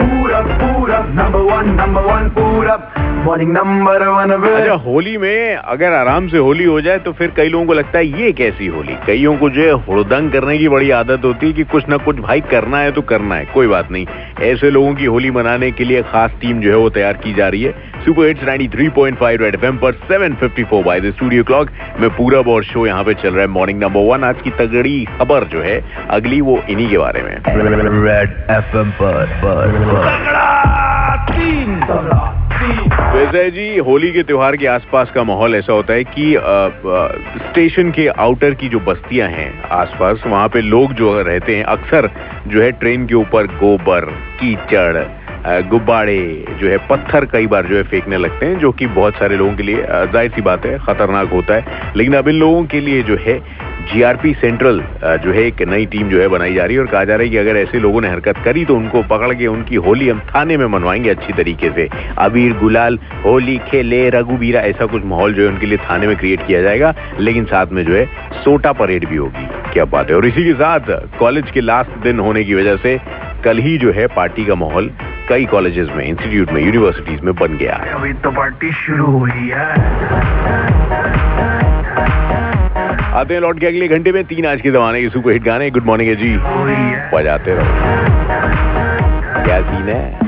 पूरब पूरब number one number one पूरब मॉर्निंग नंबर वन अच्छा होली में अगर आराम से होली हो जाए तो फिर कई लोगों को लगता है ये कैसी होली? कईयों को जो है हुड़दंग करने की बड़ी आदत होती है कि कुछ ना कुछ भाई करना है तो करना है कोई बात नहीं। ऐसे लोगों की होली मनाने के लिए खास टीम जो है वो तैयार की जा रही है। सुपर हिट्स 93.5 रेड एफएम पर 7:54 बाय द स्टूडियो क्लॉक में पूरब और शो यहाँ पे चल रहा है मॉर्निंग नंबर वन आज की तगड़ी खबर जो है अगली वो इन्हीं के बारे में। रेड एफएम पर पर वैसे जी होली के त्योहार के आसपास का माहौल ऐसा होता है कि अ, अ, स्टेशन के आउटर की जो बस्तियाँ हैं आसपास वहाँ पे लोग जो रहते हैं अक्सर जो है ट्रेन के ऊपर गोबर कीचड़ गुब्बारे जो है पत्थर कई बार जो है फेंकने लगते हैं जो कि बहुत सारे लोगों के लिए ज़ाहिर सी बात है खतरनाक होता है। लेकिन अब इन लोगों के लिए जो है जीआरपी सेंट्रल जो है एक नई टीम जो है बनाई जा रही है और कहा जा रहा है कि अगर ऐसे लोगों ने हरकत करी तो उनको पकड़ के उनकी होली हम थाने में मनवाएँगे अच्छी तरीके से। अबीर, गुलाल, होली, खेले, रघुबीरा, ऐसा कुछ माहौल जो है उनके लिए थाने में क्रिएट किया जाएगा, लेकिन साथ में जो है सोटा परेड भी होगी। क्या बात है? और इसी के साथ कॉलेज के लास्ट दिन होने की वजह से कल ही जो है पार्टी का माहौल कई कॉलेजेस में इंस्टीट्यूट में यूनिवर्सिटीज में बन गया। अभी तो पार्टी शुरू हुई है। आते हैं लौट के अगले घंटे में। तीन आज के जमाने के सुपर हिट गाने। गुड मॉर्निंग है जी बजाते रहो। क्या सीन है?